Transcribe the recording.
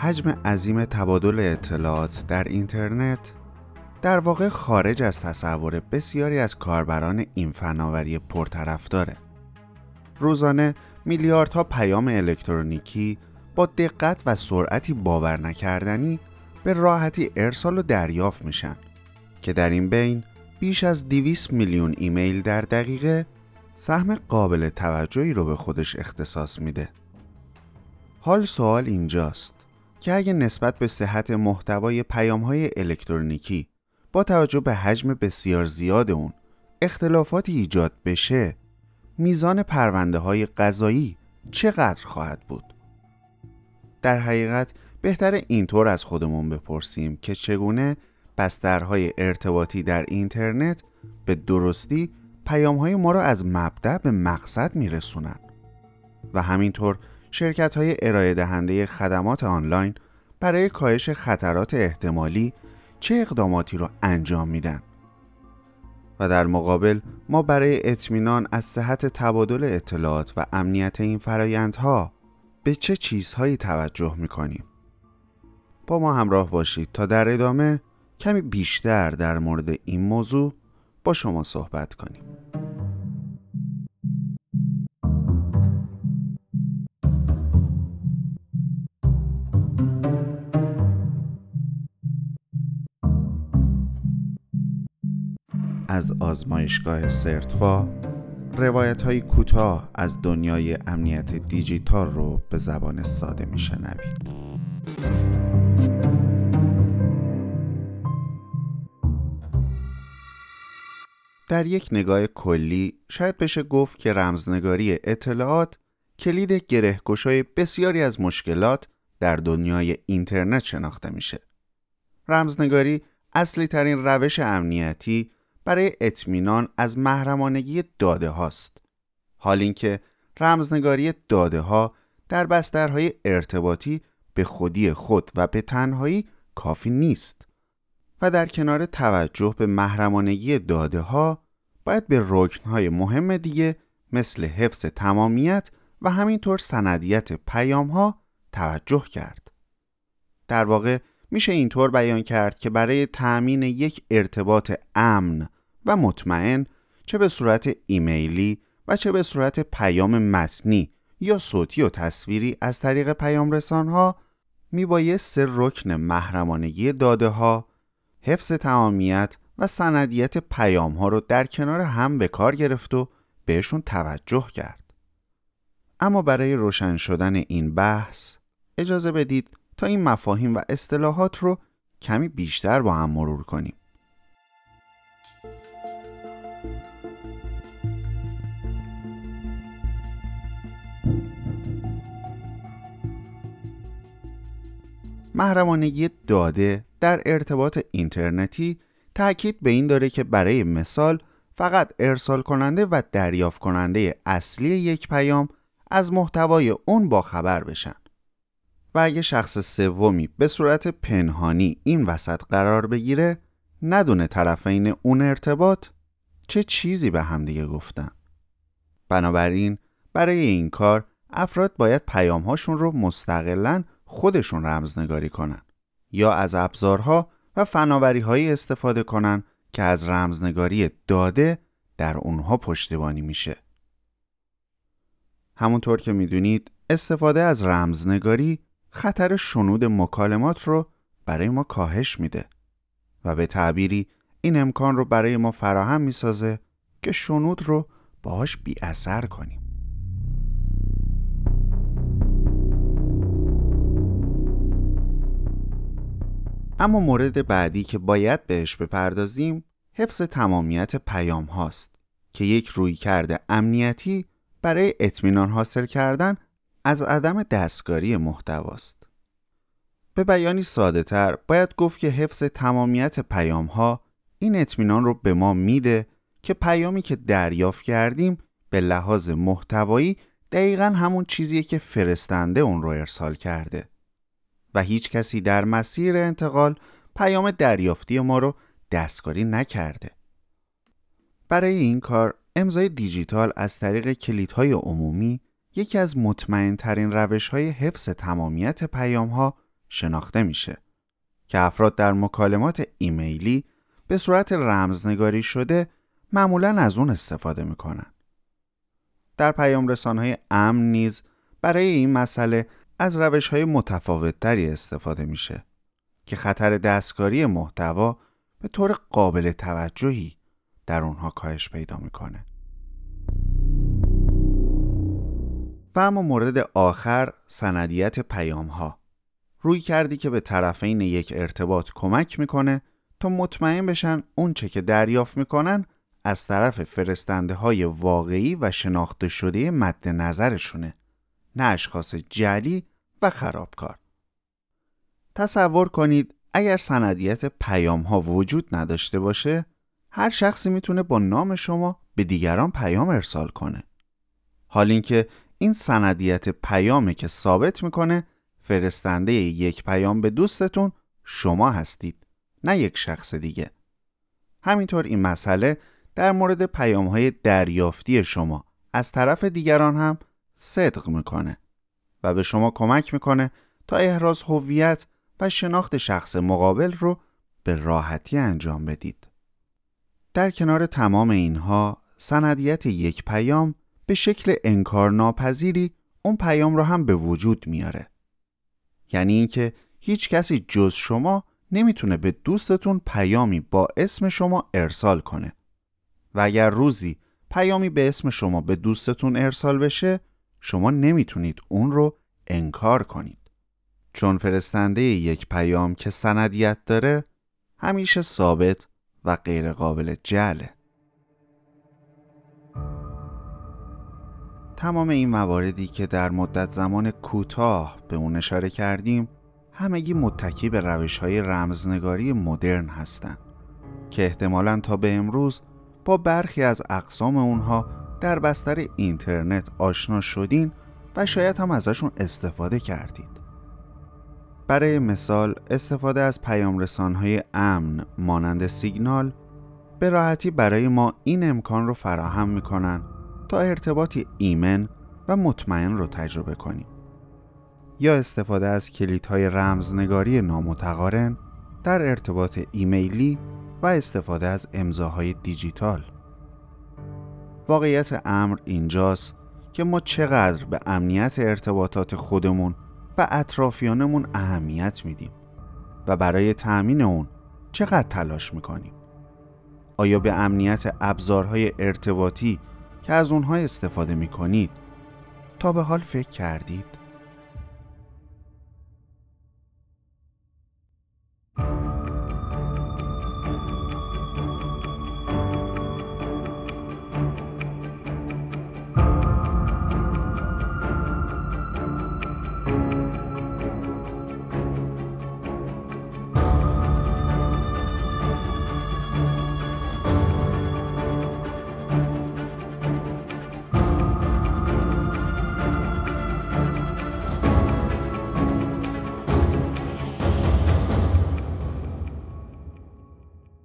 حجم عظیم تبادل اطلاعات در اینترنت در واقع خارج از تصور بسیاری از کاربران این فناوری پرطرفداره. روزانه میلیاردها پیام الکترونیکی با دقت و سرعتی باور نکردنی به راحتی ارسال و دریافت میشن که در این بین بیش از 200 میلیون ایمیل در دقیقه سهم قابل توجهی رو به خودش اختصاص میده. حال سوال اینجاست که اگه نسبت به صحت محتوای پیام های الکترونیکی با توجه به حجم بسیار زیاد اون اختلافاتی ایجاد بشه میزان پرونده های قضایی چقدر خواهد بود؟ در حقیقت بهتر اینطور از خودمون بپرسیم که چگونه بسترهای ارتباطی در اینترنت به درستی پیام های ما را از مبدع به مقصد میرسونن و همینطور شرکت های ارائه دهنده خدمات آنلاین برای کاهش خطرات احتمالی چه اقداماتی را انجام میدن؟ و در مقابل ما برای اطمینان از صحت تبادل اطلاعات و امنیت این فرایندها به چه چیزهایی توجه می‌کنیم؟ با ما همراه باشید تا در ادامه کمی بیشتر در مورد این موضوع با شما صحبت کنیم. از آزمایشگاه سرتفا روایت های کوتاه از دنیای امنیت دیجیتال رو به زبان ساده میشنوید. در یک نگاه کلی شاید بشه گفت که رمزنگاری اطلاعات کلید گرهگشای بسیاری از مشکلات در دنیای اینترنت شناخته میشه. رمزنگاری اصلی ترین روش امنیتی برای اطمینان از محرمانگی داده هاست. حال اینکه رمزنگاری داده ها در بسترهای ارتباطی به خودی خود و به تنهایی کافی نیست و در کنار توجه به محرمانگی داده ها باید به رکنهای مهم دیگه مثل حفظ تمامیت و همینطور سندیت پیام ها توجه کرد. در واقع میشه اینطور بیان کرد که برای تأمین یک ارتباط امن و مطمئن چه به صورت ایمیلی و چه به صورت پیام متنی یا صوتی و تصویری از طریق پیام رسان ها می سه رکن محرمانگی داده ها حفظ تمامیت و سندیت پیام ها رو در کنار هم به کار گرفت و بهشون توجه کرد. اما برای روشن شدن این بحث اجازه بدید تا این مفاهیم و اصطلاحات رو کمی بیشتر با هم مرور کنیم. محرمانگی داده در ارتباط اینترنتی تاکید به این داره که برای مثال فقط ارسال کننده و دریافت کننده اصلی یک پیام از محتوای اون با خبر بشن. و اگه شخص سومی به صورت پنهانی این وسط قرار بگیره ندونه طرفین اون ارتباط چه چیزی به همدیگه گفتن. بنابراین برای این کار افراد باید پیامهاشون رو مستقلا خودشون رمزنگاری کنن یا از ابزارها و فناوری هایی استفاده کنن که از رمزنگاری داده در اونها پشتیبانی میشه. همونطور که می‌دونید استفاده از رمزنگاری خطر شنود مکالمات رو برای ما کاهش میده و به تعبیری این امکان رو برای ما فراهم می‌سازه که شنود رو باهاش بی اثر کنیم. اما مورد بعدی که باید بهش بپردازیم حفظ تمامیت پیام هاست که یک روی کرده امنیتی برای اطمینان حاصل کردن از عدم دستکاری محتواست. به بیانی ساده تر باید گفت که حفظ تمامیت پیام ها این اطمینان رو به ما میده که پیامی که دریافت کردیم به لحاظ محتوایی دقیقا همون چیزیه که فرستنده اون رو ارسال کرده. و هیچ کسی در مسیر انتقال پیام دریافتی ما رو دستکاری نکرده. برای این کار امضای دیجیتال از طریق کلیدهای عمومی یکی از مطمئن ترین روش های حفظ تمامیت پیام ها شناخته میشه که افراد در مکالمات ایمیلی به صورت رمزنگاری شده معمولا از اون استفاده می‌کنن. در پیام های امن نیز برای این مسئله از روش های متفاوتتری استفاده میشه که خطر دستکاری محتوا به طور قابل توجهی در اونها کاهش پیدا می‌کنه. و اما مورد آخر سندیت پیام ها روی کردی که به طرفین یک ارتباط کمک می‌کنه تا مطمئن بشن اون چه که دریافت می‌کنن از طرف فرستنده های واقعی و شناخته شده مد نظرشونه نه اشخاص جلی و خرابکار. تصور کنید اگر سندیت پیام ها وجود نداشته باشه هر شخصی می‌تونه با نام شما به دیگران پیام ارسال کنه. حال اینکه این سندیت پیامه که ثابت می‌کنه فرستنده یک پیام به دوستتون شما هستید نه یک شخص دیگه. همینطور این مسئله در مورد پیام های دریافتی شما از طرف دیگران هم صدق می‌کنه. و به شما کمک می‌کنه تا احراز هویت و شناخت شخص مقابل رو به راحتی انجام بدید. در کنار تمام اینها سندیت یک پیام به شکل انکارناپذیری اون پیام رو هم به وجود میاره. یعنی اینکه هیچ کسی جز شما نمی‌تونه به دوستتون پیامی با اسم شما ارسال کنه و اگر روزی پیامی به اسم شما به دوستتون ارسال بشه شما نمی‌تونید اون رو انکار کنید. چون فرستنده یک پیام که سندیت داره همیشه ثابت و غیرقابل جله تمام این مواردی که در مدت زمان کوتاه به اون اشاره کردیم همگی متکی به روش های رمزنگاری مدرن هستند که احتمالا تا به امروز با برخی از اقسام اونها در بستر اینترنت آشنا شدین و شاید هم ازشون استفاده کردید. برای مثال استفاده از پیام های امن مانند سیگنال به راحتی برای ما این امکان رو فراهم می‌کنن تا ارتباطی ایمن و مطمئن رو تجربه کنیم. یا استفاده از کلیدهای رمزنگاری نامتقارن در ارتباط ایمیلی و استفاده از امضاهای دیجیتال. واقعیت امر اینجاست که ما چقدر به امنیت ارتباطات خودمون و اطرافیانمون اهمیت میدیم و برای تأمین اون چقدر تلاش می‌کنیم. آیا به امنیت ابزارهای ارتباطی که از اونها استفاده می‌کنید تا به حال فکر کردید؟